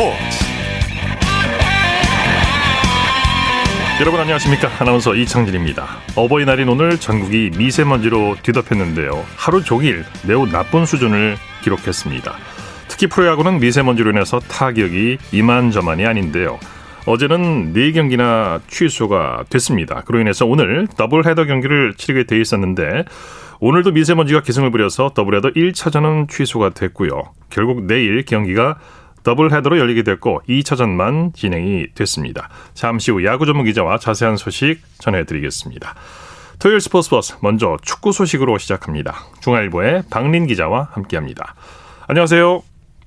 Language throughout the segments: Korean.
스포츠. 여러분 안녕하십니까? 아나운서 이창진입니다. 어버이날인 오늘 전국이 미세먼지로 뒤덮였는데요. 하루 종일 매우 나쁜 수준을 기록했습니다. 특히 프로야구는 미세먼지로 인해서 타격이 이만저만이 아닌데요. 어제는 4경기나 취소가 됐습니다. 그로 인해서 오늘 더블 헤더 경기를 치르게 돼 있었는데 오늘도 미세먼지가 기승을 부려서 더블 헤더 1차전은 취소가 됐고요. 결국 내일 경기가 더블 헤더로 열리게 됐고 2차전만 진행이 됐습니다. 잠시 후 야구 전문 기자와 자세한 소식 전해드리겠습니다. 토요일 스포츠 버스 먼저 축구 소식으로 시작합니다. 중앙일보의 박린 기자와 함께합니다. 안녕하세요.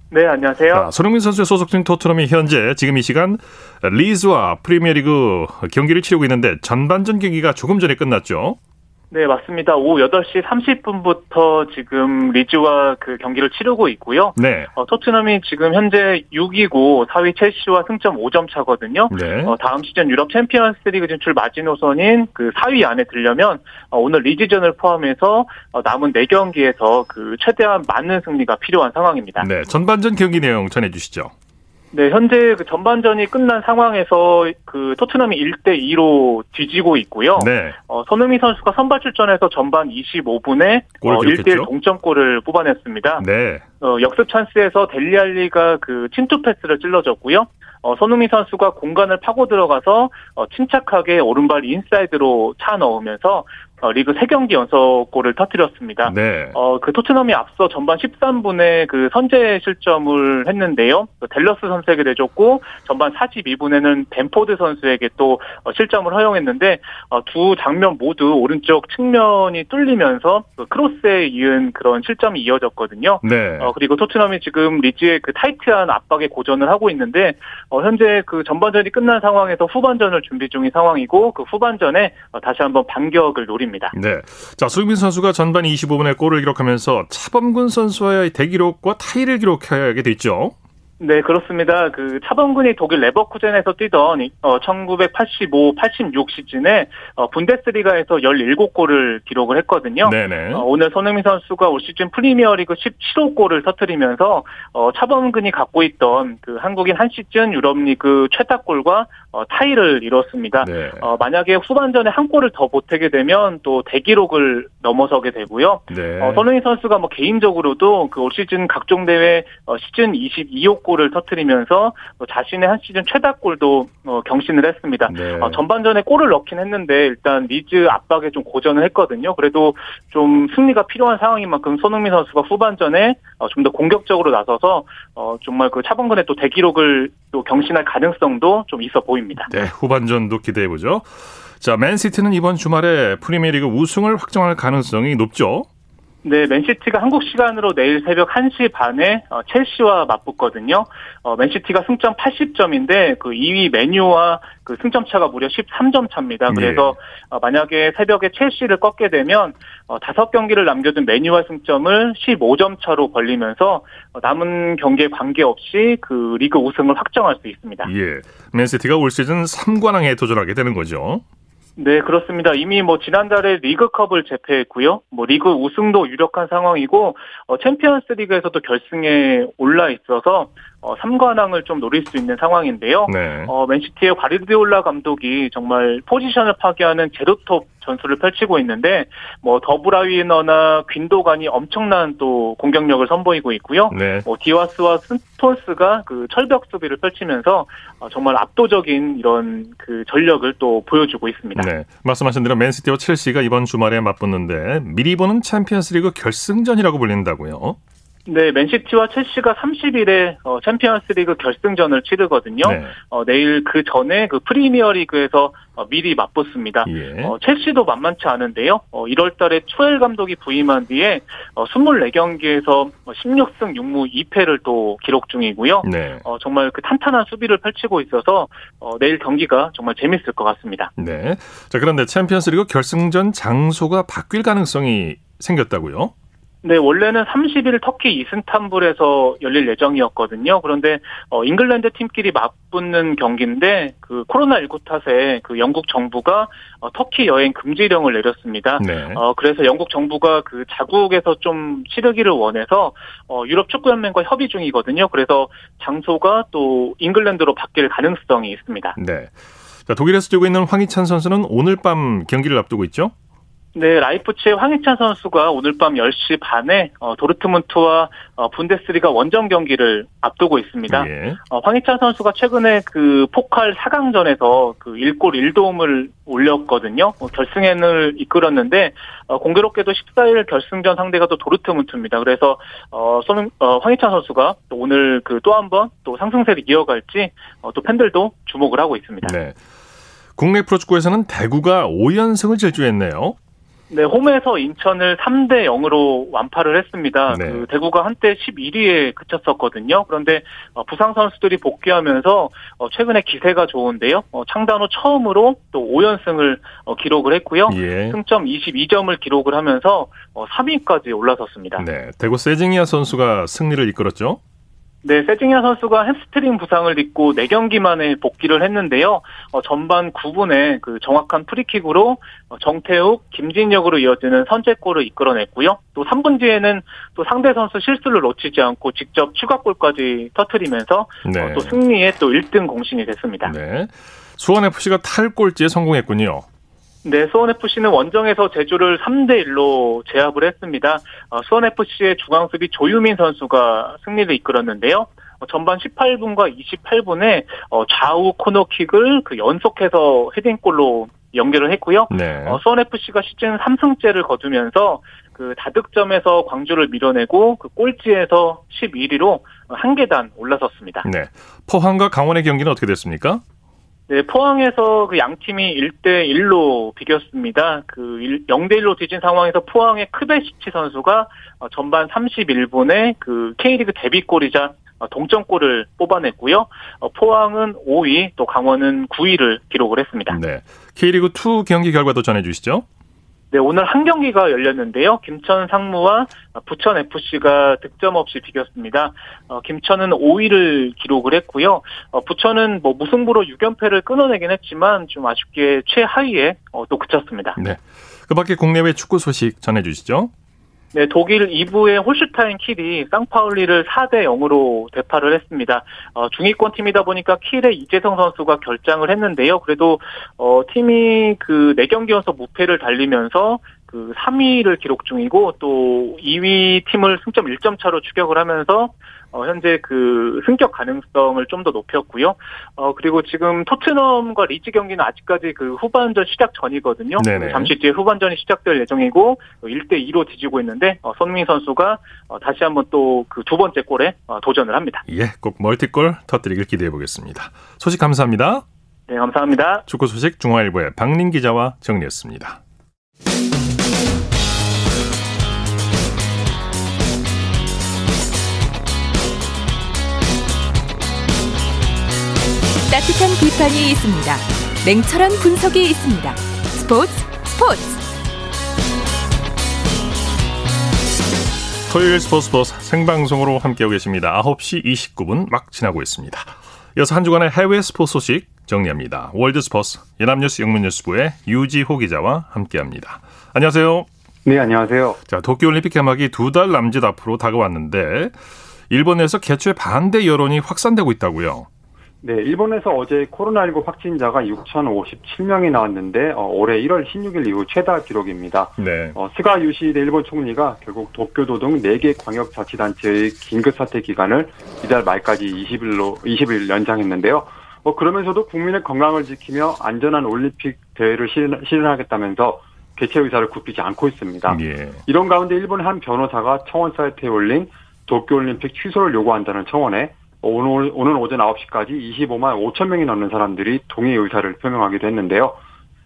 네, 안녕하세요. 자, 손흥민 선수의 소속팀 토트넘이 현재 지금 이 시간 리즈와 프리미어리그 경기를 치르고 있는데 전반전 경기가 조금 전에 끝났죠. 네, 맞습니다. 오후 8시 30분부터 지금 리즈와 그 경기를 치르고 있고요. 네. 어, 토트넘이 지금 현재 6위고 4위 첼시와 승점 5점 차거든요. 네. 어, 다음 시즌 유럽 챔피언스 리그 진출 마지노선인 그 4위 안에 들려면 어, 오늘 리즈전을 포함해서 어, 남은 4경기에서 그 최대한 많은 승리가 필요한 상황입니다. 네, 전반전 경기 내용 전해 주시죠. 네, 현재 그 전반전이 끝난 상황에서 그 토트넘이 1대 2로 뒤지고 있고요. 네. 어, 손흥민 선수가 선발 출전해서 전반 25분에 어, 1대 1 동점골을 뽑아냈습니다. 네. 어, 역습 찬스에서 델리알리가 그 침투 패스를 찔러줬고요. 어, 손흥민 선수가 공간을 파고 들어가서 어, 침착하게 오른발 인사이드로 차 넣으면서 어, 리그 3경기 연속골을 터뜨렸습니다. 네. 어, 그 토트넘이 앞서 전반 13분에 그 선제 실점을 했는데요. 그 델러스 선수에게 내줬고 전반 42분에는 뱀포드 선수에게 또 어, 실점을 허용했는데 어, 두 장면 모두 오른쪽 측면이 뚫리면서 그 크로스에 이은 그런 실점이 이어졌거든요. 네. 어, 그리고 토트넘이 지금 리즈의 그 타이트한 압박에 고전을 하고 있는데 어, 현재 그 전반전이 끝난 상황에서 후반전을 준비 중인 상황이고 그 후반전에 어, 다시 한번 반격을 노립니다. 있습니다. 네. 자, 수빈 선수가 전반 25분에 골을 기록하면서 차범근 선수와의 대기록과 타이를 기록하게 됐죠. 네, 그렇습니다. 그 차범근이 독일 레버쿠젠에서 뛰던 어, 1985, 86 시즌에 어, 분데스리가에서 17골을 기록을 했거든요. 네네. 어, 오늘 손흥민 선수가 올 시즌 프리미어리그 17호 골을 터뜨리면서 어, 차범근이 갖고 있던 그 한국인 한 시즌 유럽리그 최다골과 어, 타이를 이뤘습니다. 네. 어, 만약에 후반전에 한 골을 더 보태게 되면 또 대기록을 넘어서게 되고요. 네. 어, 손흥민 선수가 뭐 개인적으로도 그 올 시즌 각종 대회 어, 시즌 22호 골을 터뜨리면서 자신의 한 시즌 최다골도 어, 경신을 했습니다. 네. 어, 전반전에 골을 넣긴 했는데 일단 리즈 압박에 좀 고전을 했거든요. 그래도 좀 승리가 필요한 상황인 만큼 손흥민 선수가 후반전에 어, 좀더 공격적으로 나서서 어, 정말 그 차범근의 또 대기록을 또 경신할 가능성도 좀 있어 보입니다. 네, 후반전도 기대해 보죠. 자, 맨시티는 이번 주말에 프리미어리그 우승을 확정할 가능성이 높죠. 네, 맨시티가 한국 시간으로 내일 새벽 1시 반에 어, 첼시와 맞붙거든요. 어, 맨시티가 승점 80점인데 그 2위 메뉴와 그 승점 차가 무려 13점 차입니다. 네. 그래서 네. 만약에 새벽에 첼시를 꺾게 되면 어, 5경기를 남겨둔 맨유와 승점을 15점 차로 벌리면서 어, 남은 경기에 관계없이 그 리그 우승을 확정할 수 있습니다. 예. 맨시티가 올 시즌 3관왕에 도전하게 되는 거죠. 네, 그렇습니다. 이미 뭐 지난달에 리그컵을 제패했고요. 뭐 리그 우승도 유력한 상황이고 어, 챔피언스 리그에서도 결승에 올라 있어서 어, 3관왕을 좀 노릴 수 있는 상황인데요. 네. 어, 맨시티의 과르디올라 감독이 정말 포지션을 파괴하는 제로톱 전술을 펼치고 있는데 뭐 더브라위너나 귄도간이 엄청난 또 공격력을 선보이고 있고요. 네. 뭐 디아스와 스톤스가 그 철벽 수비를 펼치면서 어, 정말 압도적인 이런 그 전력을 또 보여주고 있습니다. 네. 말씀하신 대로 맨시티와 첼시가 이번 주말에 맞붙는데 미리 보는 챔피언스리그 결승전이라고 불린다고요. 네, 맨시티와 첼시가 30일에 어, 챔피언스리그 결승전을 치르거든요. 네. 어, 내일 그 전에 그 프리미어리그에서 어, 미리 맞붙습니다. 예. 어, 첼시도 만만치 않은데요. 어, 1월달에 초엘 감독이 부임한 뒤에 어, 24경기에서 16승 6무 2패를 또 기록 중이고요. 네. 어, 정말 그 탄탄한 수비를 펼치고 있어서 어, 내일 경기가 정말 재밌을 것 같습니다. 네. 자 그런데 챔피언스리그 결승전 장소가 바뀔 가능성이 생겼다고요? 네, 원래는 30일 터키 이스탄불에서 열릴 예정이었거든요. 그런데 어, 잉글랜드 팀끼리 맞붙는 경기인데 그 코로나19 탓에 그 영국 정부가 어, 터키 여행 금지령을 내렸습니다. 네. 어, 그래서 영국 정부가 그 자국에서 좀 치르기를 원해서 어, 유럽 축구 연맹과 협의 중이거든요. 그래서 장소가 또 잉글랜드로 바뀔 가능성이 있습니다. 네. 자, 독일에서 뛰고 있는 황희찬 선수는 오늘 밤 경기를 앞두고 있죠? 네, 라이프치의 황희찬 선수가 오늘 밤 10시 반에 어, 도르트문트와 어, 분데스리가 원정 경기를 앞두고 있습니다. 예. 어, 황희찬 선수가 최근에 그 포칼 4강전에서 그 1골 1도움을 올렸거든요. 어, 결승행을 이끌었는데 어, 공교롭게도 14일 결승전 상대가 또 도르트문트입니다. 그래서 어, 손, 어, 황희찬 선수가 또 오늘 그 또 한 번 또 상승세를 이어갈지 어, 또 팬들도 주목을 하고 있습니다. 네. 국내 프로축구에서는 대구가 5연승을 질주했네요. 네, 홈에서 인천을 3대 0으로 완파를 했습니다. 네. 그 대구가 한때 11위에 그쳤었거든요. 그런데 어, 부상 선수들이 복귀하면서 어, 최근에 기세가 좋은데요. 어, 창단 후 처음으로 또 5연승을 기록을 했고요. 예. 승점 22점을 기록을 하면서 3위까지 올라섰습니다. 네, 대구 세징야 선수가 승리를 이끌었죠. 네, 세징야 선수가 햄스트링 부상을 딛고 4경기 만에 복귀를 했는데요. 어, 전반 9분에 그 정확한 프리킥으로 어, 정태욱, 김진혁으로 이어지는 선제골을 이끌어냈고요. 또 3분 뒤에는 또 상대 선수 실수를 놓치지 않고 직접 추가골까지 터트리면서 네. 어, 또 승리에 또 1등 공신이 됐습니다. 네. 수원FC가 탈골지에 성공했군요. 네, 수원FC는 원정에서 제주를 3대 1로 제압을 했습니다. 어, 수원FC의 중앙수비 조유민 선수가 승리를 이끌었는데요. 어, 전반 18분과 28분에 어, 좌우 코너킥을 그 연속해서 헤딩골로 연결을 했고요. 네. 어, 수원FC가 시즌 3승째를 거두면서 그 다득점에서 광주를 밀어내고 그 꼴찌에서 11위로 한 계단 올라섰습니다. 네. 포항과 강원의 경기는 어떻게 됐습니까? 네, 포항에서 그 양 팀이 1대 1로 비겼습니다. 그 0대 1로 뒤진 상황에서 포항의 크베시치 선수가 어, 전반 31분에 그 K리그 데뷔골이자 어, 동점골을 뽑아냈고요. 어, 포항은 5위, 또 강원은 9위를 기록을 했습니다. 네. K리그 2 경기 결과도 전해 주시죠. 네, 오늘 한 경기가 열렸는데요. 김천 상무와 부천 FC가 득점 없이 비겼습니다. 어, 김천은 5위를 기록을 했고요. 어, 부천은 뭐 무승부로 6연패를 끊어내긴 했지만 좀 아쉽게 최하위에 어, 또 그쳤습니다. 네. 그 밖에 국내외 축구 소식 전해 주시죠. 네, 독일 2부의 홀슈타인 킬이 쌍파울리를 4대 0으로 대파를 했습니다. 어, 중위권 팀이다 보니까 킬의 이재성 선수가 결장을 했는데요. 그래도 어, 팀이 그 4경기 연속 무패를 달리면서 그 3위를 기록 중이고 또 2위 팀을 승점 1점 차로 추격을 하면서 어, 현재 그 승격 가능성을 좀 더 높였고요. 어, 그리고 지금 토트넘과 리즈 경기는 아직까지 그 후반전 시작 전이거든요. 네네. 잠시 뒤에 후반전이 시작될 예정이고 1대 2로 뒤지고 있는데 어, 손흥민 선수가 어, 다시 한번 또 그 두 번째 골에 어, 도전을 합니다. 예, 꼭 멀티골 터뜨리길 기대해 보겠습니다. 소식 감사합니다. 네, 감사합니다. 축구 소식 중화일보의 박린 기자와 정리했습니다. 따뜻한 비판이 있습니다. 냉철한 분석이 있습니다. 스포츠 스포츠. 토요일 스포츠 스포츠 생방송으로 함께하고 계십니다. 9시 29분 막 지나고 있습니다. 이어서 한 주간의 해외 스포츠 소식 정리합니다. 월드 스포츠 연합뉴스 영문뉴스부의 유지호 기자와 함께합니다. 안녕하세요. 네, 안녕하세요. 자, 도쿄올림픽 개막이 두 달 남짓 앞으로 다가왔는데 일본에서 개최 반대 여론이 확산되고 있다고요. 네, 일본에서 어제 코로나19 확진자가 6,057명이 나왔는데 어, 올해 1월 16일 이후 최다 기록입니다. 네. 어, 스가 요시히데 일본 총리가 결국 도쿄도 등 4개 광역자치단체의 긴급사태 기간을 이달 말까지 20일로 20일 연장했는데요. 어, 그러면서도 국민의 건강을 지키며 안전한 올림픽 대회를 실현, 하겠다면서 개최 의사를 굽히지 않고 있습니다. 예. 이런 가운데 일본 한 변호사가 청원 사이트에 올린 도쿄올림픽 취소를 요구한다는 청원에 오늘, 오늘 오전 9시까지 25만 5천 명이 넘는 사람들이 동의 의사를 표명하기도 했는데요.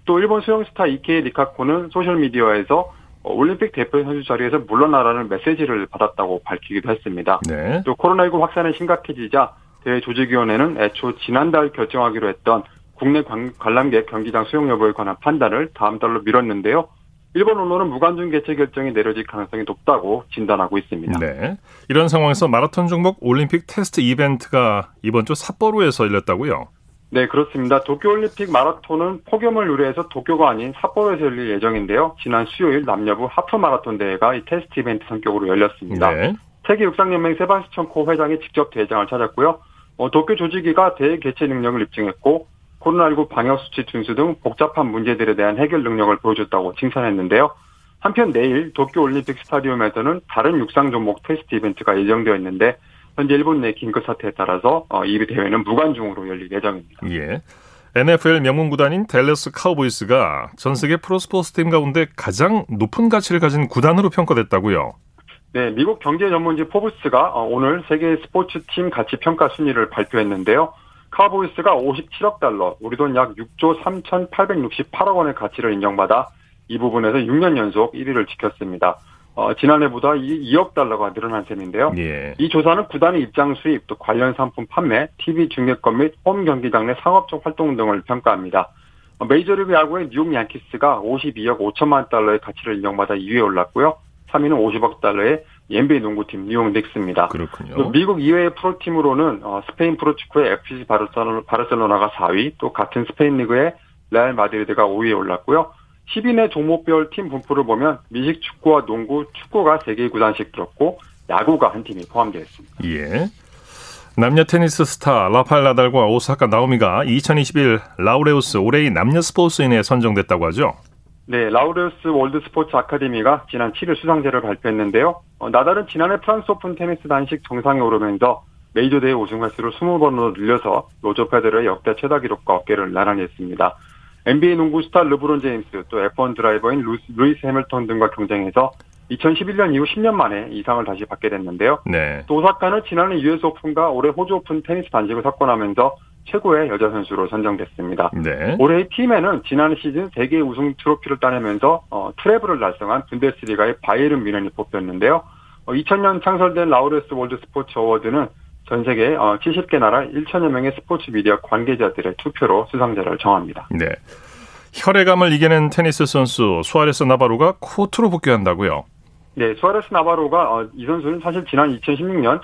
또 일본 수영 스타 이케 리카코는 소셜미디어에서 올림픽 대표 선수 자리에서 물러나라는 메시지를 받았다고 밝히기도 했습니다. 네. 또 코로나19 확산이 심각해지자 대회 조직위원회는 애초 지난달 결정하기로 했던 국내 관람객 경기장 수용 여부에 관한 판단을 다음 달로 미뤘는데요. 일본 언론은 무관중 개최 결정이 내려질 가능성이 높다고 진단하고 있습니다. 네. 이런 상황에서 마라톤 종목 올림픽 테스트 이벤트가 이번 주 삿포로에서 열렸다고요? 네, 그렇습니다. 도쿄올림픽 마라톤은 폭염을 우려해서 도쿄가 아닌 삿포로에서 열릴 예정인데요. 지난 수요일 남녀부 하프 마라톤 대회가 이 테스트 이벤트 성격으로 열렸습니다. 네. 세계 육상연맹 세바스천 코 회장이 직접 대회장을 찾았고요. 어, 도쿄 조직위가 대회 개최 능력을 입증했고 코로나19 방역 수칙 준수 등 복잡한 문제들에 대한 해결 능력을 보여줬다고 칭찬했는데요. 한편 내일 도쿄올림픽 스타디움에서는 다른 육상 종목 테스트 이벤트가 예정되어 있는데 현재 일본 내 긴급 사태에 따라서 어, 이 대회는 무관중으로 열릴 예정입니다. 예. NFL 명문 구단인 델러스 카우보이스가 전 세계 프로스포츠 팀 가운데 가장 높은 가치를 가진 구단으로 평가됐다고요. 네, 미국 경제 전문지 포브스가 어, 오늘 세계 스포츠 팀 가치 평가 순위를 발표했는데요. 카우보이스가 57억 달러, 우리 돈 약 6조 3,868억 원의 가치를 인정받아 이 부분에서 6년 연속 1위를 지켰습니다. 어, 지난해보다 2억 달러가 늘어난 셈인데요. 예. 이 조사는 구단의 입장 수입, 또 관련 상품 판매, TV 중계권 및 홈 경기장 내 상업적 활동 등을 평가합니다. 어, 메이저리그 야구의 뉴욕 양키스가 52억 5천만 달러의 가치를 인정받아 2위에 올랐고요. 3위는 50억 달러의 NBA 농구팀 뉴욕 닉스입니다. 그렇군요. 미국 이외의 프로팀으로는 어, 스페인 프로축구의 FC 바르셀로나가 4위, 또 같은 스페인 리그의 레알 마드리드가 5위에 올랐고요. 10위 내 종목별 팀 분포를 보면 미식 축구와 농구, 축구가 3개 구단씩 들었고 야구가 한 팀이 포함되어 있습니다. 예. 남녀 테니스 스타 라팔 나달과 오사카 나오미가 2021 라우레우스 올해의 남녀 스포츠인에 선정됐다고 하죠. 네, 라우레우스 월드 스포츠 아카데미가 지난 7일 수상자를 발표했는데요. 어, 나달은 지난해 프랑스 오픈 테니스 단식 정상에 오르면서 메이저 대회 우승 횟수를 20번으로 늘려서 로저 페데러의 역대 최다 기록과 어깨를 나란히 했습니다. NBA 농구 스타 르브론 제임스, 또 F1 드라이버인 루이스 해밀턴 등과 경쟁해서 2011년 이후 10년 만에 이 상을 다시 받게 됐는데요. 네. 또 오사카는 지난해 US 오픈과 올해 호주 오픈 테니스 단식을 석권하면서 최고의 여자 선수로 선정됐습니다. 네. 올해 팀에는 지난 시즌 세계 우승 트로피를 따내면서 어, 트래블을 달성한 분데스리가의 바이에른 뮌헨이 뽑혔는데요. 어, 2000년 창설된 라우레우스 월드 스포츠 어워드는 전 세계 70개 어, 나라 1천여 명의 스포츠 미디어 관계자들의 투표로 수상자를 정합니다. 네. 혈액암을 이겨낸 테니스 선수 수아레스 나바로가 코트로 복귀한다고요? 네, 수아레스 나바로가 어, 이 선수는 사실 지난 2016년 어,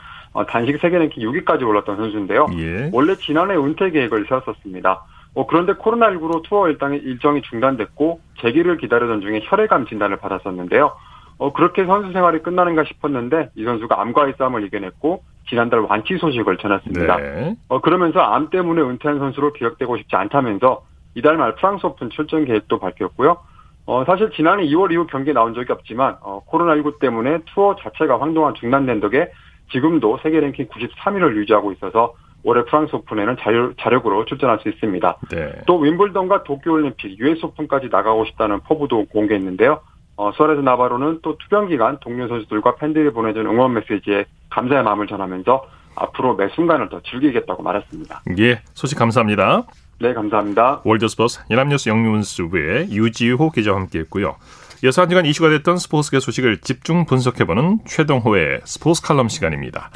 단식 세계 랭킹 6위까지 올랐던 선수인데요. 예. 원래 지난해 은퇴 계획을 세웠었습니다. 어, 그런데 코로나19로 투어 일정이, 일정이 중단됐고 재개를 기다리던 중에 혈액암 진단을 받았었는데요. 어, 그렇게 선수 생활이 끝나는가 싶었는데 이 선수가 암과의 싸움을 이겨냈고 지난달 완치 소식을 전했습니다. 네. 어, 그러면서 암 때문에 은퇴한 선수로 기억되고 싶지 않다면서 이달 말 프랑스 오픈 출전 계획도 밝혔고요. 어, 사실 지난해 2월 이후 경기에 나온 적이 없지만 어, 코로나19 때문에 투어 자체가 한동안 중단된 덕에 지금도 세계 랭킹 93위를 유지하고 있어서 올해 프랑스 오픈에는 자유, 자력으로 출전할 수 있습니다. 네. 또 윔블던과 도쿄올림픽, US 오픈까지 나가고 싶다는 포부도 공개했는데요. 어, 수아레스 나바로는 또 투병 기간 동료 선수들과 팬들이 보내준 응원 메시지에 감사의 마음을 전하면서 앞으로 매 순간을 더 즐기겠다고 말했습니다. 예, 소식 감사합니다. 네, 감사합니다. 월드스포츠 연합뉴스 영문뉴스부의 유지호 기자와 함께했고요. 이어서 한 주간 이슈가 됐던 스포츠계 소식을 집중 분석해보는 최동호의 스포츠 칼럼 시간입니다.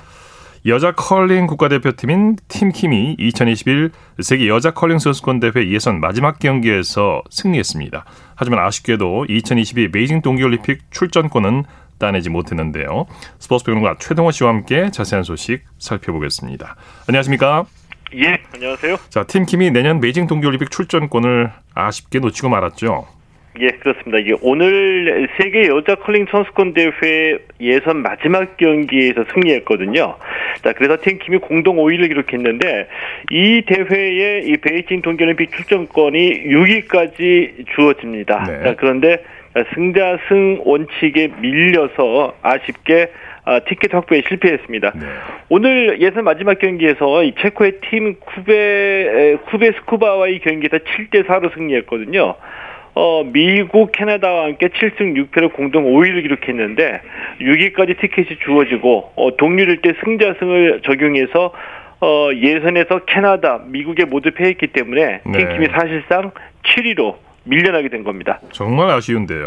여자 컬링 국가대표팀인 팀킴이 2021 세계 여자 컬링 선수권 대회 예선 마지막 경기에서 승리했습니다. 하지만 아쉽게도 2022 베이징 동계올림픽 출전권은 따내지 못했는데요. 스포츠 평론가 최동호 씨와 함께 자세한 소식 살펴보겠습니다. 안녕하십니까? 예, 안녕하세요. 자, 팀킴이 내년 베이징 동계올림픽 출전권을 아쉽게 놓치고 말았죠. 예, 그렇습니다. 이게 오늘 세계 여자 컬링 선수권 대회 예선 마지막 경기에서 승리했거든요. 자, 그래서 팀킴이 공동 5위를 기록했는데 이 대회에 이 베이징 동계올림픽 출전권이 6위까지 주어집니다. 네. 자, 그런데 승자승 원칙에 밀려서 아쉽게 아, 티켓 확보에 실패했습니다. 네. 오늘 예선 마지막 경기에서 이 체코의 팀 쿠베 쿠베 스쿠바와의 경기에서 7대 4로 승리했거든요. 어, 미국, 캐나다와 함께 7승 6패로 공동 5위를 기록했는데 6위까지 티켓이 주어지고 어, 동률일 때 승자승을 적용해서 어, 예선에서 캐나다, 미국에 모두 패했기 때문에 네. 팀팀이 사실상 7위로 밀려나게 된 겁니다. 정말 아쉬운데요.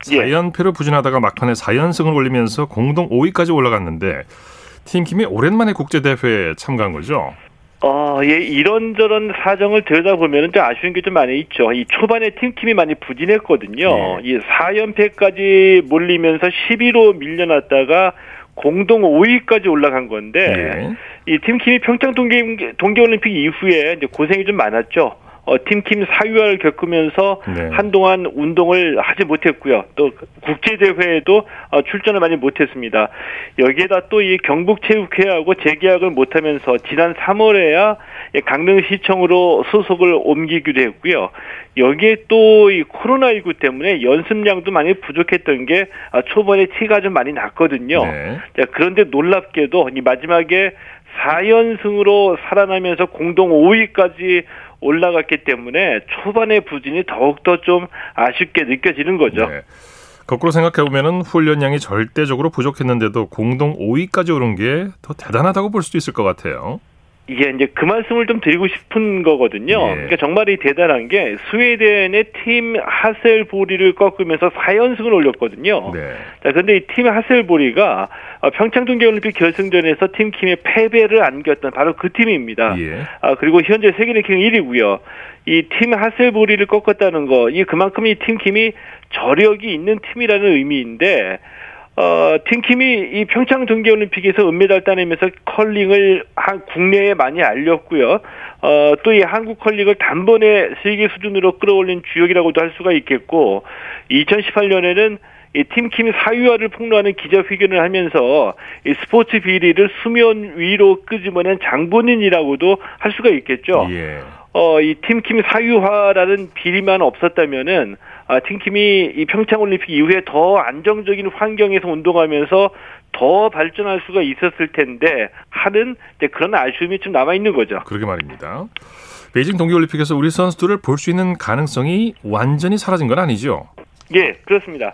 4연패로 예. 부진하다가 막판에 4연승을 올리면서 공동 5위까지 올라갔는데 팀킴이 오랜만에 국제대회에 참가한 거죠? 어, 예, 이런저런 사정을 들여다보면 좀 아쉬운 게 좀 많이 있죠. 이 초반에 팀킴이 많이 부진했거든요. 네. 이 4연패까지 몰리면서 11호 밀려났다가 공동 5위까지 올라간 건데, 네. 이 팀킴이 평창 동계, 동계올림픽 이후에 이제 고생이 좀 많았죠. 어, 팀킴 사유화를 겪으면서 네. 한동안 운동을 하지 못했고요. 또 국제 대회에도 어, 출전을 많이 못했습니다. 여기에다 또 이 경북체육회하고 재계약을 못하면서 지난 3월에야 강릉시청으로 소속을 옮기기도 했고요. 여기에 또 이 코로나19 때문에 연습량도 많이 부족했던 게 아, 초반에 티가 좀 많이 났거든요. 네. 그런데 놀랍게도 이 마지막에 4연승으로 살아나면서 공동 5위까지 올라갔기 때문에 초반의 부진이 더욱더 좀 아쉽게 느껴지는 거죠. 네. 거꾸로 생각해 보면은 훈련량이 절대적으로 부족했는데도 공동 5위까지 오른 게 더 대단하다고 볼 수도 있을 것 같아요. 이게 이제 그 말씀을 좀 드리고 싶은 거거든요. 네. 그러니까 정말 이 대단한 게 스웨덴의 팀 하셀보리를 꺾으면서 4연승을 올렸거든요. 네. 자, 근데 이 팀 하셀보리가 평창 동계올림픽 결승전에서 팀킴의 패배를 안겼던 바로 그 팀입니다. 예. 아, 그리고 현재 세계 랭킹 1위고요. 이 팀 하셀보리를 꺾었다는 거, 이 그만큼 이 팀킴이 저력이 있는 팀이라는 의미인데 어, 팀킴이 이 평창 동계올림픽에서 은메달 따내면서 컬링을 한 국내에 많이 알렸고요. 어, 또 이 한국 컬링을 단번에 세계 수준으로 끌어올린 주역이라고도 할 수가 있겠고, 2018년에는 이 팀킴 사유화를 폭로하는 기자회견을 하면서 이 스포츠 비리를 수면 위로 끄집어낸 장본인이라고도 할 수가 있겠죠. 예. 어, 이 팀킴 사유화라는 비리만 없었다면은 아, 팀킴이 이 평창올림픽 이후에 더 안정적인 환경에서 운동하면서 더 발전할 수가 있었을 텐데 하는 그런 아쉬움이 좀 남아 있는 거죠. 그러게 말입니다. 베이징 동계올림픽에서 우리 선수들을 볼 수 있는 가능성이 완전히 사라진 건 아니죠? 예, 그렇습니다.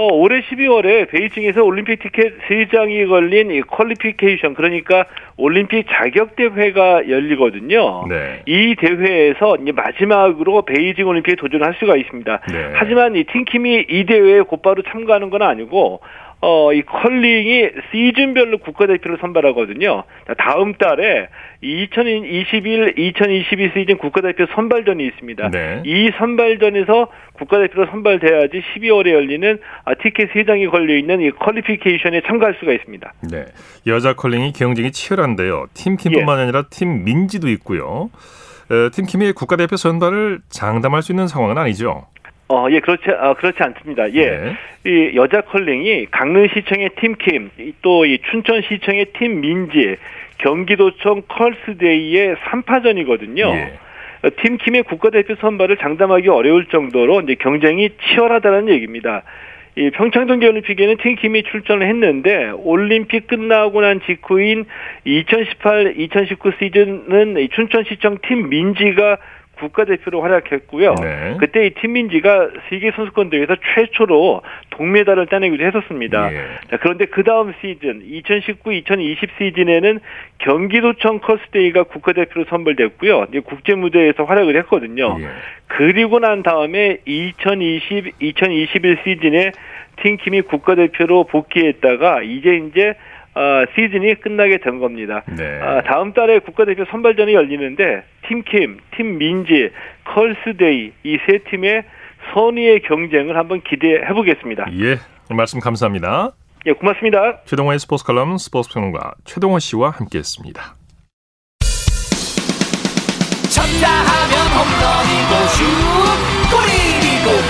어, 올해 12월에 베이징에서 올림픽 티켓 3장이 걸린 이 qualification 그러니까 올림픽 자격 대회가 열리거든요. 네. 이 대회에서 이제 마지막으로 베이징 올림픽에 도전할 수가 있습니다. 네. 하지만 이 팀킴이 이 대회에 곧바로 참가하는 건 아니고 어, 이 컬링이 시즌별로 국가대표를 선발하거든요. 다음 달에 2021, 2022 시즌 국가대표 선발전이 있습니다. 네. 이 선발전에서 국가대표로 선발돼야지 12월에 열리는 아, 티켓 3장이 걸려있는 이 qualification에 참가할 수가 있습니다. 네. 여자 컬링이 경쟁이 치열한데요. 팀킴뿐만 예. 아니라 팀 민지도 있고요. 어, 팀킴이 국가대표 선발을 장담할 수 있는 상황은 아니죠. 어, 예, 그렇지, 어, 그렇지 않습니다. 예. 네. 이 여자 컬링이 강릉시청의 팀킴, 또 이 춘천시청의 팀 민지, 경기도청 컬스데이의 3파전이거든요. 예. 팀킴의 국가대표 선발을 장담하기 어려울 정도로 이제 경쟁이 치열하다는 얘기입니다. 이 평창 동계올림픽에는 팀킴이 출전을 했는데 올림픽 끝나고 난 직후인 2018-2019 시즌은 춘천시청 팀 민지가 국가대표로 활약했고요. 네. 그때 이 팀민지가 세계 선수권 대회에서 최초로 동메달을 따내기도 했었습니다. 예. 자, 그런데 그 다음 시즌 2019-2020 시즌에는 경기도청 커스데이가 국가대표로 선발됐고요. 국제 무대에서 활약을 했거든요. 예. 그리고 난 다음에 2020-2021 시즌에 팀킴이 국가대표로 복귀했다가 이제 이제 어, 시즌이 끝나게 된 겁니다. 네. 어, 다음 달에 국가대표 선발전이 열리는데 팀킴, 팀 민지, 컬스데이 이 세 팀의 선의의 경쟁을 한번 기대해 보겠습니다. 예, 말씀 감사합니다. 예, 고맙습니다. 최동호의 스포츠 칼럼 스포츠 평론가 최동호 씨와 함께했습니다. 쳤다 하면 홈런이고 슛 골이고 각본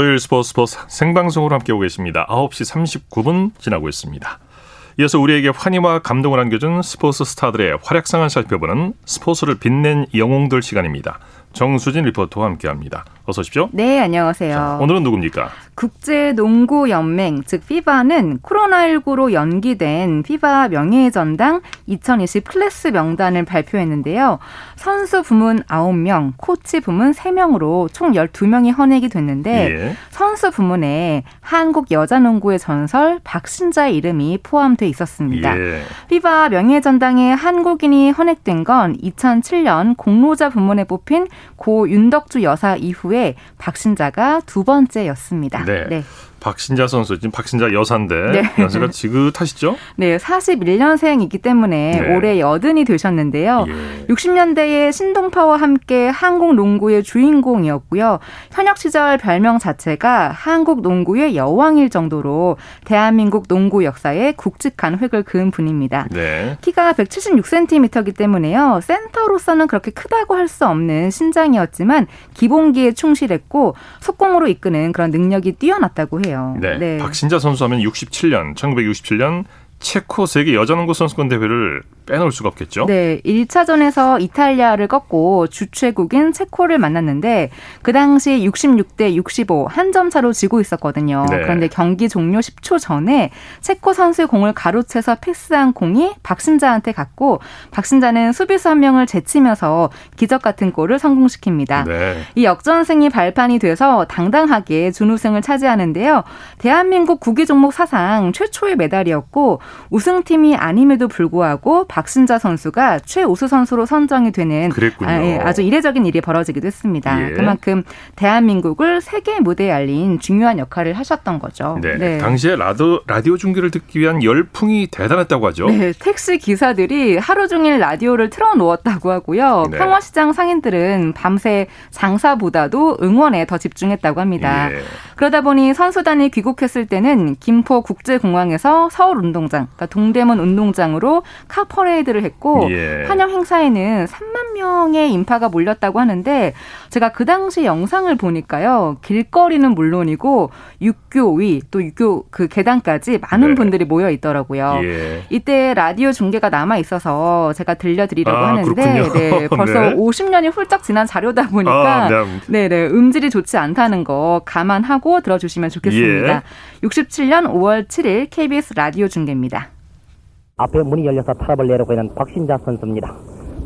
토요일 스포츠 스포츠 생방송으로 함께 오고 계십니다. 9시 39분 지나고 있습니다. 이어서 우리에게 환희와 감동을 안겨준 스포츠 스타들의 활약상을 살펴보는 스포츠를 빛낸 영웅들 시간입니다. 정수진 리포터와 함께합니다. 어서 오십시오. 네, 안녕하세요. 자, 오늘은 누굽니까? 국제농구연맹, 즉 FIBA는 코로나19로 연기된 FIBA 명예전당 2020 클래스 명단을 발표했는데요. 선수 부문 9명, 코치 부문 3명으로 총 12명이 헌액이 됐는데 예. 선수 부문에 한국 여자농구의 전설 박신자의 이름이 포함돼 있었습니다. 예. FIBA 명예전당에 한국인이 헌액된 건 2007년 공로자 부문에 뽑힌 고 윤덕주 여사 이후에 박신자가 두 번째였습니다. 네. 네. 박신자 선수 지금 박신자 여사인데 네. 연세가 지긋하시죠? 네, 41년생이기 때문에 네. 올해 여든이 되셨는데요. 예. 60년대에 신동파와 함께 한국 농구의 주인공이었고요. 현역 시절 별명 자체가 한국 농구의 여왕일 정도로 대한민국 농구 역사에 굵직한 획을 그은 분입니다. 네. 키가 176cm이기 때문에요. 센터로서는 그렇게 크다고 할 수 없는 신장이었지만 기본기에 충실했고 속공으로 이끄는 그런 능력이 뛰어났다고 해요. 해요. 네. 네. 박신자 선수 하면 67년, 1967년 체코 세계 여자농구 선수권 대회를 빼놓을 수가 없겠죠. 네, 1차전에서 이탈리아를 꺾고 주최국인 체코를 만났는데 그 당시 66대 65 한 점 차로 지고 있었거든요. 네. 그런데 경기 종료 10초 전에 체코 선수의 공을 가로채서 패스한 공이 박신자한테 갔고 박신자는 수비수 한 명을 제치면서 기적 같은 골을 성공시킵니다. 네. 이 역전승이 발판이 돼서 당당하게 준우승을 차지하는데요. 대한민국 구기 종목 사상 최초의 메달이었고 우승팀이 아님에도 불구하고 박 신자 선수가 최우수 선수로 선정이 되는 아, 예, 아주 이례적인 일이 벌어지기도 했습니다. 예. 그만큼 대한민국을 세계 무대에 알린 중요한 역할을 하셨던 거죠. 네. 네. 당시에 라디오, 라디오 중계를 듣기 위한 열풍이 대단했다고 하죠. 네. 택시 기사들이 하루 종일 라디오를 틀어놓았다고 하고요. 네. 평화시장 상인들은 밤새 장사보다도 응원에 더 집중했다고 합니다. 예. 그러다 보니 선수단이 귀국했을 때는 김포 국제공항에서 서울 운동장, 그러니까 동대문 운동장으로 카퍼레 이드를 했고 예. 환영 행사에는 3만 명의 인파가 몰렸다고 하는데 제가 그 당시 영상을 보니까요 길거리는 물론이고 육교 위 또 육교 그 계단까지 많은 네. 분들이 모여 있더라고요. 예. 이때 라디오 중계가 남아 있어서 제가 들려드리려고 아, 하는데 네, 벌써 네. 50년이 훌쩍 지난 자료다 보니까 아, 네. 네, 음질이 좋지 않다는 거 감안하고 꼭 들어주시면 좋겠습니다. 예. 67년 5월 7일 KBS 라디오 중계입니다. 앞에 문이 열려서 타협을 내려고 있는 박신자 선수입니다.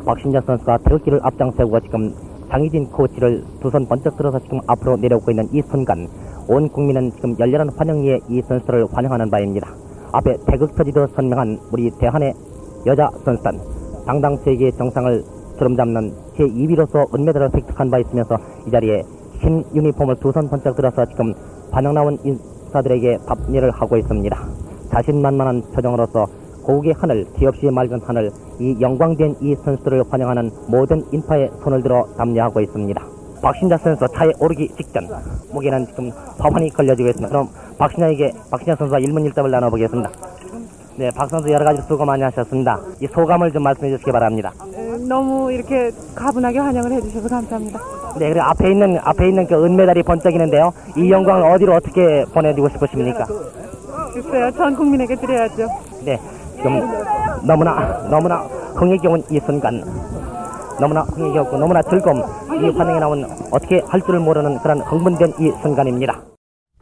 박신자 선수가 태극기를 앞장세우고 지금 장희진 코치를 두 손 번쩍 들어서 지금 앞으로 내려오고 있는 이 순간 온 국민은 지금 열렬한 환영리에 이 선수를 환영하는 바입니다. 앞에 태극터지도 선명한 우리 대한의 여자 선수단 당당 세계 정상을 주름잡는 제2위로서 은메달을 획득한 바 있으면서 이 자리에 흰 유니폼을 두 손 번쩍 들어서 지금 반영 나온 인사들에게 답례를 하고 있습니다. 자신만만한 표정으로서 고국의 하늘, 뒤없이 맑은 하늘, 이 영광된 이 선수들을 환영하는 모든 인파의 손을 들어 답례하고 있습니다. 박신자 선수 차에 오르기 직전 목에는 지금 법안이 걸려지고 있습니다. 그럼 박신자에게 박신자 선수와 일문일답을 나눠보겠습니다. 네, 박 선수 여러 가지 수고 많이 하셨습니다. 이 소감을 좀 말씀해 주시기 바랍니다. 너무 이렇게 가분하게 환영을 해주셔서 감사합니다. 네, 그리고 앞에 있는 앞에 있는 그 은메달이 번쩍이는데요. 이 영광을 어디로 어떻게 보내주고 싶으십니까? 글쎄요, 전 국민에게 드려야죠. 네, 좀 너무나 너무나 흥미겨운 이 순간, 너무나 흥미겹고 너무나 즐거움 이 환영에 나온 어떻게 할 줄을 모르는 그런 흥분된 이 순간입니다.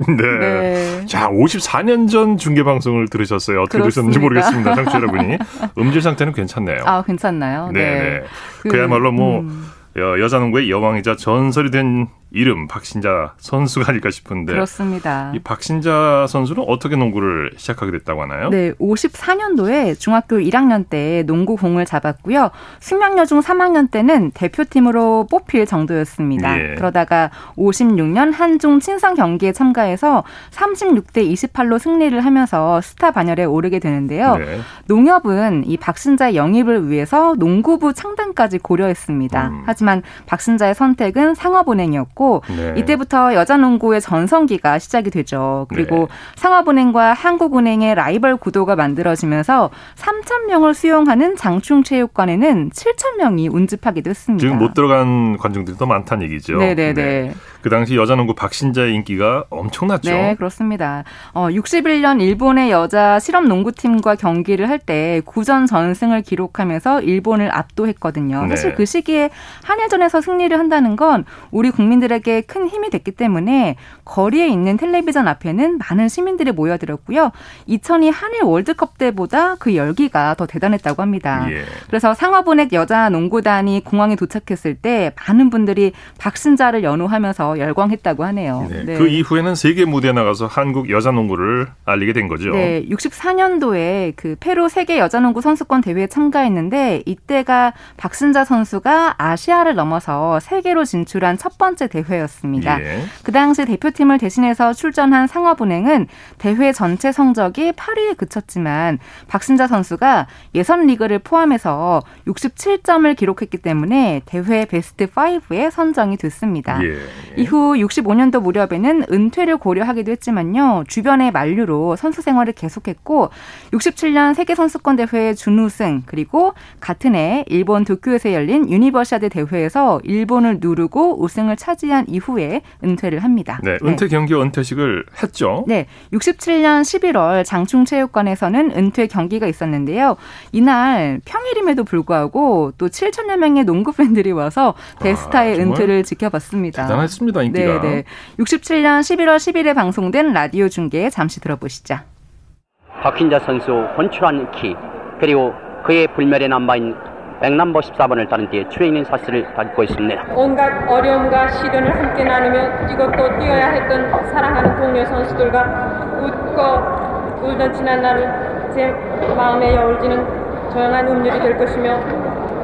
네. 네. 자, 54년 전 중계 방송을 들으셨어요. 어떻게 그렇습니다. 들으셨는지 모르겠습니다. 청취자 여러분이. 음질 상태는 괜찮네요. 아, 괜찮나요? 네. 네. 그, 그야말로 뭐 음. 여자 농구의 여왕이자 전설이 된 이름 박신자 선수가 아닐까 싶은데 그렇습니다. 이 박신자 선수는 어떻게 농구를 시작하게 됐다고 하나요? 네, 54년도에 중학교 1학년 때 농구 공을 잡았고요. 숙명여중 3학년 때는 대표팀으로 뽑힐 정도였습니다. 예. 그러다가 56년 한중 친선 경기에 참가해서 36대 28로 승리를 하면서 스타 반열에 오르게 되는데요. 네. 농협은 이 박신자의 영입을 위해서 농구부 창단까지 고려했습니다. 음. 하지만 박신자의 선택은 상업은행이었고 있었고 네. 이때부터 여자농구의 전성기가 시작이 되죠. 그리고 네. 상업은행과 한국은행의 라이벌 구도가 만들어지면서 3천 명을 수용하는 장충체육관에는 7천 명이 운집하기도 했습니다. 지금 못 들어간 관중들이 더 많다는 얘기죠. 네네네. 네. 그 당시 여자 농구 박신자의 인기가 엄청났죠. 네, 그렇습니다. 어, 61년 일본의 여자 실업 농구팀과 경기를 할 때 9전 전승을 기록하면서 일본을 압도했거든요. 네. 사실 그 시기에 한일전에서 승리를 한다는 건 우리 국민들에게 큰 힘이 됐기 때문에 거리에 있는 텔레비전 앞에는 많은 시민들이 모여들었고요. 2002 한일 월드컵 때보다 그 열기가 더 대단했다고 합니다. 예. 그래서 상화보넥 여자 농구단이 공항에 도착했을 때 많은 분들이 박신자를 연호하면서 열광했다고 하네요. 네. 네. 그 이후에는 세계 무대에 나가서 한국 여자 농구를 알리게 된 거죠. 네, 64년도에 그 페루 세계 여자 농구 선수권 대회에 참가했는데 이때가 박신자 선수가 아시아를 넘어서 세계로 진출한 첫 번째 대회였습니다. 예. 그 당시 대표팀을 대신해서 출전한 상업은행은 대회 전체 성적이 8위에 그쳤지만 박신자 선수가 예선 리그를 포함해서 67점을 기록했기 때문에 대회 베스트 5에 선정이 됐습니다. 예. 이후 65년도 무렵에는 은퇴를 고려하기도 했지만요. 주변의 만류로 선수 생활을 계속했고 67년 세계 선수권 대회 준우승 그리고 같은 해 일본 도쿄에서 열린 유니버시아드 대회에서 일본을 누르고 우승을 차지한 이후에 은퇴를 합니다. 네, 은퇴 네. 경기 은퇴식을 했죠. 네, 67년 11월 장충체육관에서는 은퇴 경기가 있었는데요. 이날 평일임에도 불구하고 또 7천여 명의 농구 팬들이 와서 대스타의 아, 은퇴를 지켜봤습니다. 대단했습니다, 인기가. 네, 네. 67년 11월 10일에 방송된 라디오 중계 잠시 들어보시죠. 박힌자 선수 혼출한 키 그리고 그의 불멸의 남바인 백남보 14번을 따른 뒤에 추행인 사슬을 밟고 있습니다. 온갖 어려움과 시련을 함께 나누며 뛰고또 뛰어야 했던 사랑하는 동료 선수들과 웃고 울던 지난 날을 제 마음에 여울지는 조용한 음률이 될 것이며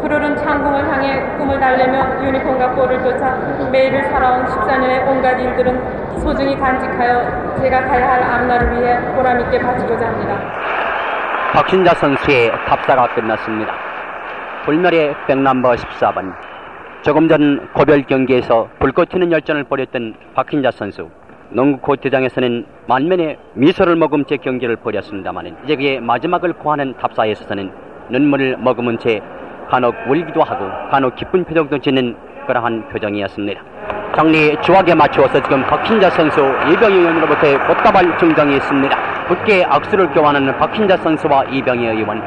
푸르른 창공을 향해 꿈을 달래며 유니폼과 볼을 쫓아 매일을 살아온 14년의 온갖 일들은 소중히 간직하여 제가 가야 할 앞날을 위해 보람있게 바치고자 합니다. 박신자 선수의 답사가 끝났습니다. 불멸의 백남버 14번. 조금 전 고별 경기에서 불꽃 튀는 열전을 벌였던 박힌자 선수. 농구 코트장에서는 만면의 미소를 머금채 경기를 벌였습니다만 이제 그의 마지막을 고하는 답사에 있어서는 눈물을 머금은 채 간혹 울기도 하고 간혹 기쁜 표정도 짓는 그러한 표정이었습니다. 정리 주악에 맞추어서 지금 박힌자 선수 이병희 의원으로부터 꽃다발 증정이 있습니다. 굳게 악수를 교환하는 박힌자 선수와 이병희 의원.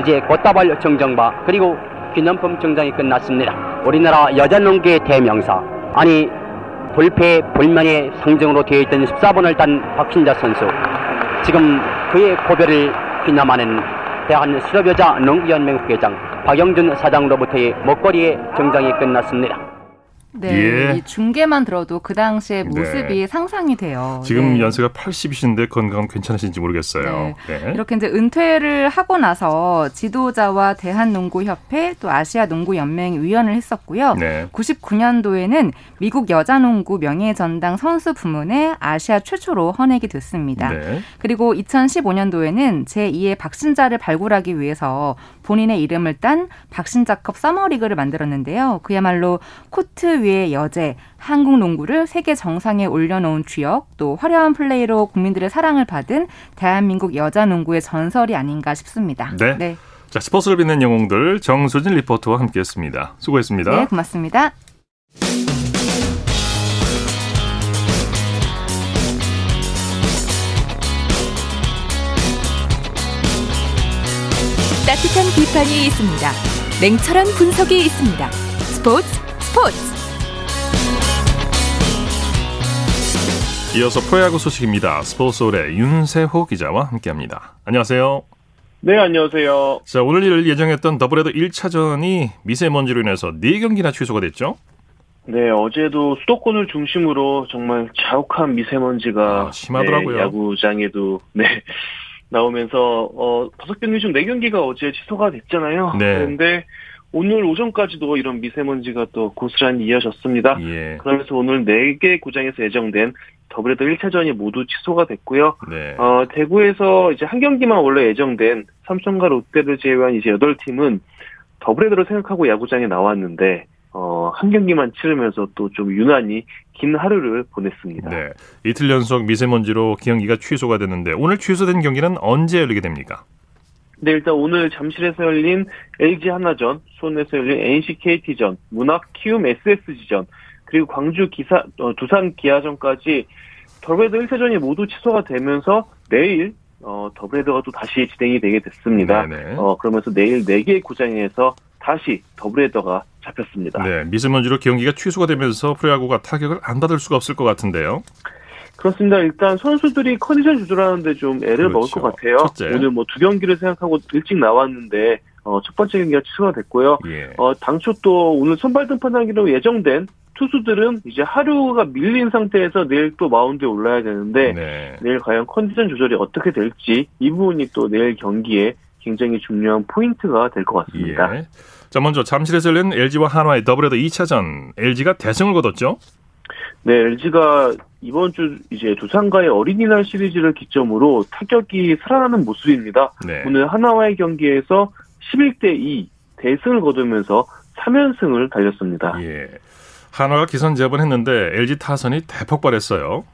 이제 꽃다발 증정과 그리고 기념품 증정이 끝났습니다. 우리나라 여자농구의 대명사 아니 불패 불만의 상징으로 되어 있던 14번을 딴 박신자 선수 지금 그의 고별을 기념하는 대한 수렵여자 농구연맹 회장 박영준 사장으로부터의 목걸이의 증정이 끝났습니다. 네, 예. 이 중계만 들어도 그 당시의 네. 모습이 네. 상상이 돼요. 지금 네. 연세가 80이신데 건강 괜찮으신지 모르겠어요. 네. 네. 이렇게 이제 은퇴를 하고 나서 지도자와 대한농구협회 또 아시아농구연맹 위원을 했었고요. 99년도에는 미국 여자농구 명예전당 선수 부문에 아시아 최초로 헌액이 됐습니다. 그리고 2015년도에는 제2의 박신자를 발굴하기 위해서 본인의 이름을 딴 박신자컵 서머리그를 만들었는데요. 그야말로 코트 위의 여제, 한국 농구를 세계 정상에 올려놓은 주역, 또 화려한 플레이로 국민들의 사랑을 받은 대한민국 여자 농구의 전설이 아닌가 싶습니다. 네. 네. 자, 스포츠를 빛낸 영웅들 정수진 리포터와 함께했습니다. 수고했습니다. 네, 고맙습니다. 따뜻한 비판이 있습니다. 냉철한 분석이 있습니다. 스포츠 스포츠 이어서 프로야구 소식입니다. 스포츠홀의 윤세호 기자와 함께합니다. 안녕하세요. 네, 안녕하세요. 자, 오늘 예정했던 더블헤더 1차전이 미세먼지로 인해서 4경기나 취소가 됐죠? 네, 어제도 수도권을 중심으로 정말 자욱한 미세먼지가 아, 심하더라고요. 네, 야구장에도 네. 나오면서 어 다섯 경기 중 네 경기가 어제 취소가 됐잖아요. 네. 그런데 오늘 오전까지도 이런 미세먼지가 또 고스란히 이어졌습니다. 예. 그러면서 오늘 4개 구장에서 예정된 더블헤더 1차전이 모두 취소가 됐고요. 네. 어, 대구에서 이제 한 경기만 원래 예정된 삼성과 롯데를 제외한 이제 8팀은 더블헤더를 생각하고 야구장에 나왔는데 어, 한 경기만 치르면서 또 좀 유난히 긴 하루를 보냈습니다. 네. 이틀 연속 미세먼지로 경기가 취소가 됐는데 오늘 취소된 경기는 언제 열리게 됩니까? 네, 일단 오늘 잠실에서 열린 LG 한화전, 수원에서 열린 NC KT전, 문학 키움 SSG전, 그리고 광주 기사 어, 두산 기아전까지 더블헤더 1차전이 모두 취소가 되면서 내일 어, 더블헤더가 또 다시 진행이 되게 됐습니다. 네네. 어, 그러면서 내일 4개의 구장에서 다시 더블헤더가 잡혔습니다. 네, 미세먼지로 경기가 취소가 되면서 프로야구가 타격을 안 받을 수가 없을 것 같은데요. 그렇습니다. 일단 선수들이 컨디션 조절하는데 좀 애를 그렇죠. 먹을 것 같아요. 첫째. 오늘 뭐 두 경기를 생각하고 일찍 나왔는데 어, 첫 번째 경기가 취소가 됐고요. 예. 어, 당초 또 오늘 선발 등판 하기로 예정된 투수들은 이제 하루가 밀린 상태에서 내일 또 마운드에 올라야 되는데 네. 내일 과연 컨디션 조절이 어떻게 될지 이 부분이 또 내일 경기에 굉장히 중요한 포인트가 될 것 같습니다. 예. 자 먼저 잠실에서 열린 LG와 한화의 더블헤더 2차전 LG가 대승을 거뒀죠. 네, LG가 이번 주 이제 두산과의 어린이날 시리즈를 기점으로 타격이 살아나는 모습입니다. 네. 오늘 한화와의 경기에서 11대 2 대승을 거두면서 3연승을 달렸습니다. 예. 한화가 기선 제압했는데 LG 타선이 대폭발했어요.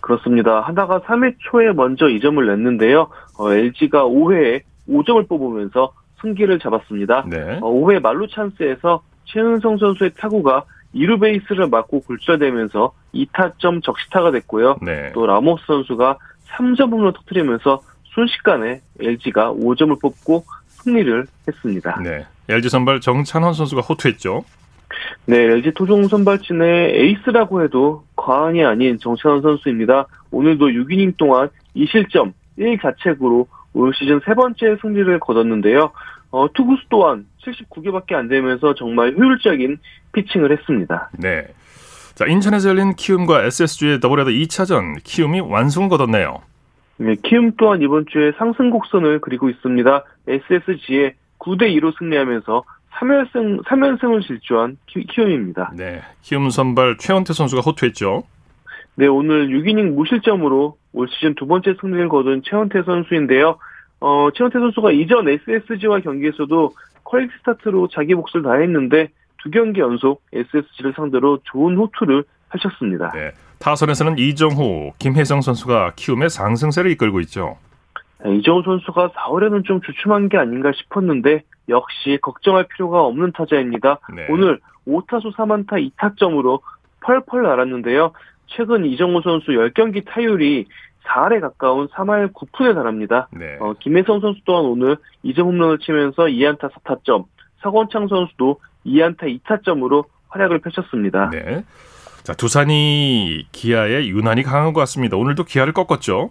그렇습니다. 한화가 3회 초에 먼저 2점을 냈는데요. 어, LG가 5회에 5점을 뽑으면서 승기를 잡았습니다. 네. 어, 5회 말루 찬스에서 최은성 선수의 타구가 2루 베이스를 맞고 굴절되면서 2타점 적시타가 됐고요. 네. 또 라모스 선수가 3점 홈을 터뜨리면서 순식간에 LG가 5점을 뽑고 승리를 했습니다. 네. LG 선발 정찬원 선수가 호투했죠. 네, LG 토종 선발진의 에이스라고 해도 과언이 아닌 정찬원 선수입니다. 오늘도 6이닝 동안 2실점 1자책으로 올 시즌 세 번째 승리를 거뒀는데요. 어, 투구수 또한 79개밖에 안 되면서 정말 효율적인 피칭을 했습니다. 네. 자, 인천에서 열린 키움과 SSG의 더블헤더 2차전 키움이 완승을 거뒀네요. 네, 키움 또한 이번 주에 상승 곡선을 그리고 있습니다. SSG에 9대 2로 승리하면서 3연승 3연승을 질주한 키, 키움입니다. 네. 키움 선발 최원태 선수가 호투했죠. 네, 오늘 6이닝 무실점으로 올 시즌 두 번째 승리를 거둔 최원태 선수인데요. 어, 최원태 선수가 이전 SSG와 경기에서도 퀄리티 스타트로 자기 몫을 다했는데 두 경기 연속 SSG를 상대로 좋은 호투를 펼쳤습니다. 네. 타선에서는 이정후, 김혜성 선수가 키움의 상승세를 이끌고 있죠. 네, 이정후 선수가 4월에는 좀 주춤한 게 아닌가 싶었는데 역시 걱정할 필요가 없는 타자입니다. 네. 오늘 5타수 3안타 2타점으로 펄펄 날았는데요. 최근 이정우 선수 10경기 타율이 4할에 가까운 3할 9푼에 달합니다. 네. 어, 김혜성 선수 또한 오늘 2점 홈런을 치면서 2안타 4타점, 서건창 선수도 2안타 2타점으로 활약을 펼쳤습니다. 네. 자, 두산이 기아에 유난히 강한 것 같습니다. 오늘도 기아를 꺾었죠?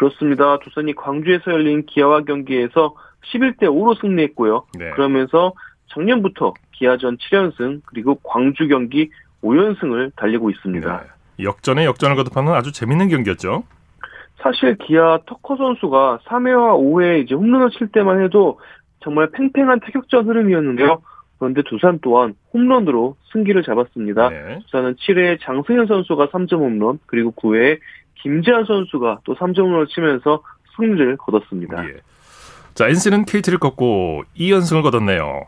그렇습니다. 두산이 광주에서 열린 기아와 경기에서 11대 5로 승리했고요. 네. 그러면서 작년부터 기아전 7연승 그리고 광주 경기 5연승을 달리고 있습니다. 네. 역전에 역전을 거듭하는 아주 재밌는 경기였죠. 사실 기아 터커 선수가 3회와 5회 이제 홈런을 칠 때만 해도 정말 팽팽한 타격전 흐름이었는데요. 그런데 두산 또한 홈런으로 승기를 잡았습니다. 네. 두산은 7회에 장승현 선수가 3점 홈런, 그리고 9회에 김재환 선수가 또 3점 홈런을 치면서 승리를 거뒀습니다. 예. 자, NC는 KT를 꺾고 2연승을 거뒀네요.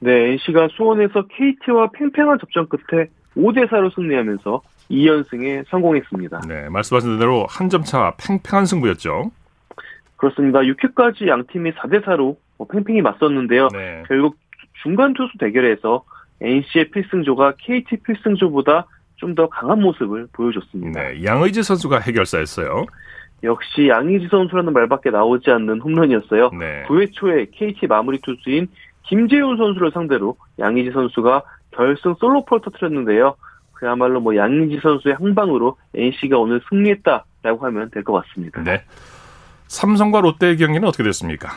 네, NC가 수원에서 KT와 팽팽한 접전 끝에 5대 4로 승리하면서 2연승에 성공했습니다. 네, 말씀하신 대로 한 점 차 팽팽한 승부였죠. 그렇습니다. 6회까지 양 팀이 4대 4로 뭐 팽팽히 맞섰는데요. 네. 결국 중간 투수 대결에서 NC의 필승조가 KT 필승조보다 좀 더 강한 모습을 보여줬습니다. 네, 양의지 선수가 해결사였어요. 역시 양의지 선수라는 말밖에 나오지 않는 홈런이었어요. 네. 9회 초에 KT 마무리 투수인 김재훈 선수를 상대로 양의지 선수가 결승 솔로폴 터트렸는데요. 그야말로 뭐 양의지 선수의 항방으로 NC가 오늘 승리했다라고 하면 될 것 같습니다. 네. 삼성과 롯데의 경기는 어떻게 됐습니까?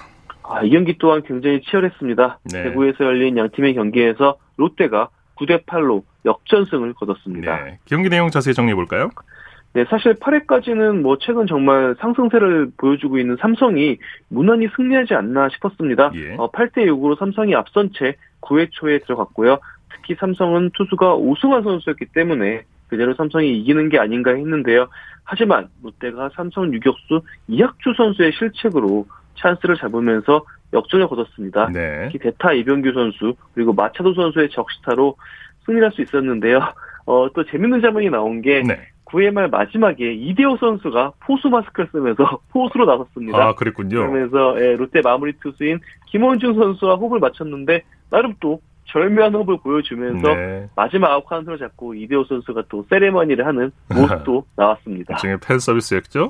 아, 이 경기 또한 굉장히 치열했습니다. 네. 대구에서 열린 양 팀의 경기에서 롯데가 9대 8로 역전승을 거뒀습니다. 네. 경기 내용 자세히 정리해 볼까요? 네, 사실 8회까지는 뭐 최근 정말 상승세를 보여주고 있는 삼성이 무난히 승리하지 않나 싶었습니다. 예. 어, 8대 6으로 삼성이 앞선 채 9회 초에 들어갔고요. 특히 삼성은 투수가 오승환 선수였기 때문에 그대로 삼성이 이기는 게 아닌가 했는데요. 하지만 롯데가 삼성 유격수 이학주 선수의 실책으로 찬스를 잡으면서 역전을 거뒀습니다. 네. 특히 대타 이병규 선수 그리고 마차도 선수의 적시타로 승리할 수 있었는데요. 어, 또 재밌는 장면이 나온 게 네. 9회 말 마지막에 이대호 선수가 포수 마스크를 쓰면서 포수로 나섰습니다. 아, 그랬군요. 그러면서 예, 롯데 마무리 투수인 김원중 선수와 호흡을 맞췄는데 나름 또 절묘한 호흡을 보여주면서 네. 마지막 아웃 카운트를 잡고 이대호 선수가 또 세레머니를 하는 모습도 나왔습니다. 나중에 팬 서비스였죠.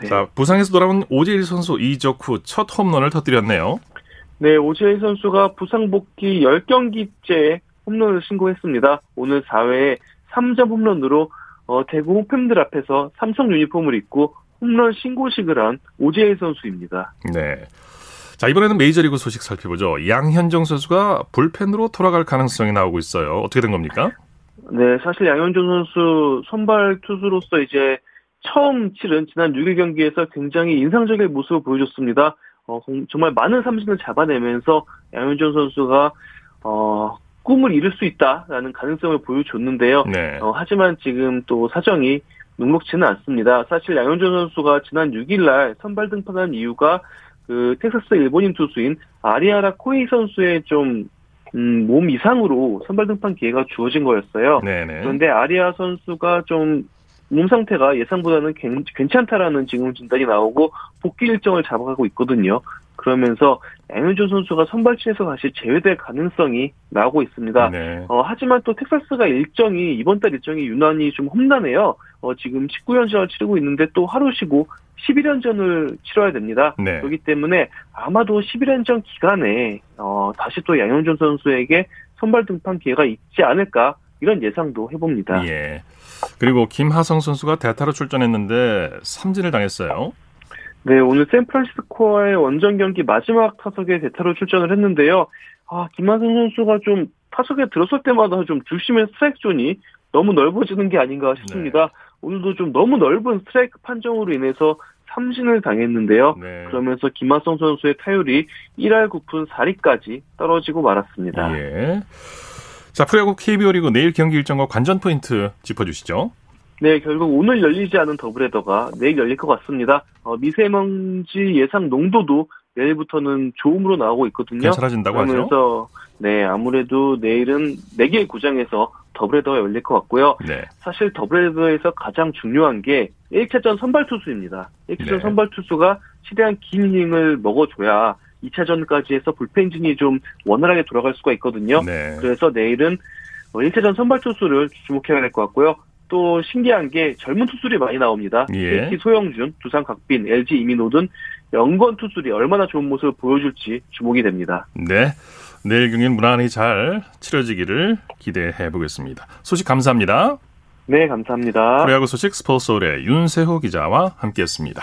네. 자 부상에서 돌아온 오재일 선수 이적 후 첫 홈런을 터뜨렸네요. 네, 오재일 선수가 부상 복귀 10경기째 홈런을 신고했습니다. 오늘 4회에 3점 홈런으로 어, 대구 홈팬들 앞에서 삼성 유니폼을 입고 홈런 신고식을 한 오재일 선수입니다. 네. 자, 이번에는 메이저리그 소식 살펴보죠. 양현종 선수가 불펜으로 돌아갈 가능성이 나오고 있어요. 어떻게 된 겁니까? 네, 사실 양현종 선수 선발 투수로서 이제 처음 치른 지난 6일 경기에서 굉장히 인상적인 모습을 보여줬습니다. 어, 정말 많은 삼진을 잡아내면서 양현종 선수가 어, 꿈을 이룰 수 있다라는 가능성을 보여줬는데요. 네. 어, 하지만 지금 또 사정이 녹록지는 않습니다. 사실 양현종 선수가 지난 6일날 선발 등판한 이유가 그 텍사스 일본인 투수인 아리아라 코이 선수의 좀 음, 몸 이상으로 선발 등판 기회가 주어진 거였어요. 네네. 그런데 아리아 선수가 좀 몸 상태가 예상보다는 괜찮다라는 지금 진단이 나오고 복귀 일정을 잡아가고 있거든요. 그러면서 양현종 선수가 선발진에서 다시 제외될 가능성이 나오고 있습니다. 네. 어, 하지만 또 텍사스가 일정이 이번 달 일정이 유난히 좀 험난해요. 어, 지금 19연전을 치르고 있는데 또 하루 쉬고 11연전을 치러야 됩니다. 네. 그렇기 때문에 아마도 11연전 기간에 어, 다시 또 양현종 선수에게 선발 등판 기회가 있지 않을까 이런 예상도 해봅니다. 예. 그리고 김하성 선수가 대타로 출전했는데 삼진을 당했어요. 네, 오늘 샌프란시스코와의 원정 경기 마지막 타석에 대타로 출전을 했는데요. 아, 김하성 선수가 좀 타석에 들었을 때마다 좀 주심의 스트라이크 존이 너무 넓어지는 게 아닌가 싶습니다. 네. 오늘도 좀 너무 넓은 스트라이크 판정으로 인해서 삼진을 당했는데요. 네. 그러면서 김하성 선수의 타율이 1할 9푼 4리까지 떨어지고 말았습니다. 예. 자, 프로야구 KBO 리그 내일 경기 일정과 관전 포인트 짚어주시죠. 네, 결국 오늘 열리지 않은 더블헤더가 내일 열릴 것 같습니다. 어, 미세먼지 예상 농도도 내일부터는 좋음으로 나오고 있거든요. 괜찮아진다고 그러면서 하죠? 네, 아무래도 내일은 4개의 구장에서 더블헤더가 열릴 것 같고요. 네. 사실 더블헤더에서 가장 중요한 게 1차전 선발 투수입니다. 1차전 네. 선발 투수가 최대한 긴 이닝을 먹어줘야 2차전까지 해서 불펜진이 좀 원활하게 돌아갈 수가 있거든요. 네. 그래서 내일은 1차전 선발 투수를 주목해야 될 것 같고요. 또 신기한 게 젊은 투수들이 많이 나옵니다. 예. KT 소영준, 두산 각빈, LG 이민호 등 연건 투수들이 얼마나 좋은 모습을 보여줄지 주목이 됩니다. 네. 내일 경기는 무난히 잘 치러지기를 기대해 보겠습니다. 소식 감사합니다. 네, 감사합니다. 프로야구 소식 스포츠홀의 윤세호 기자와 함께했습니다.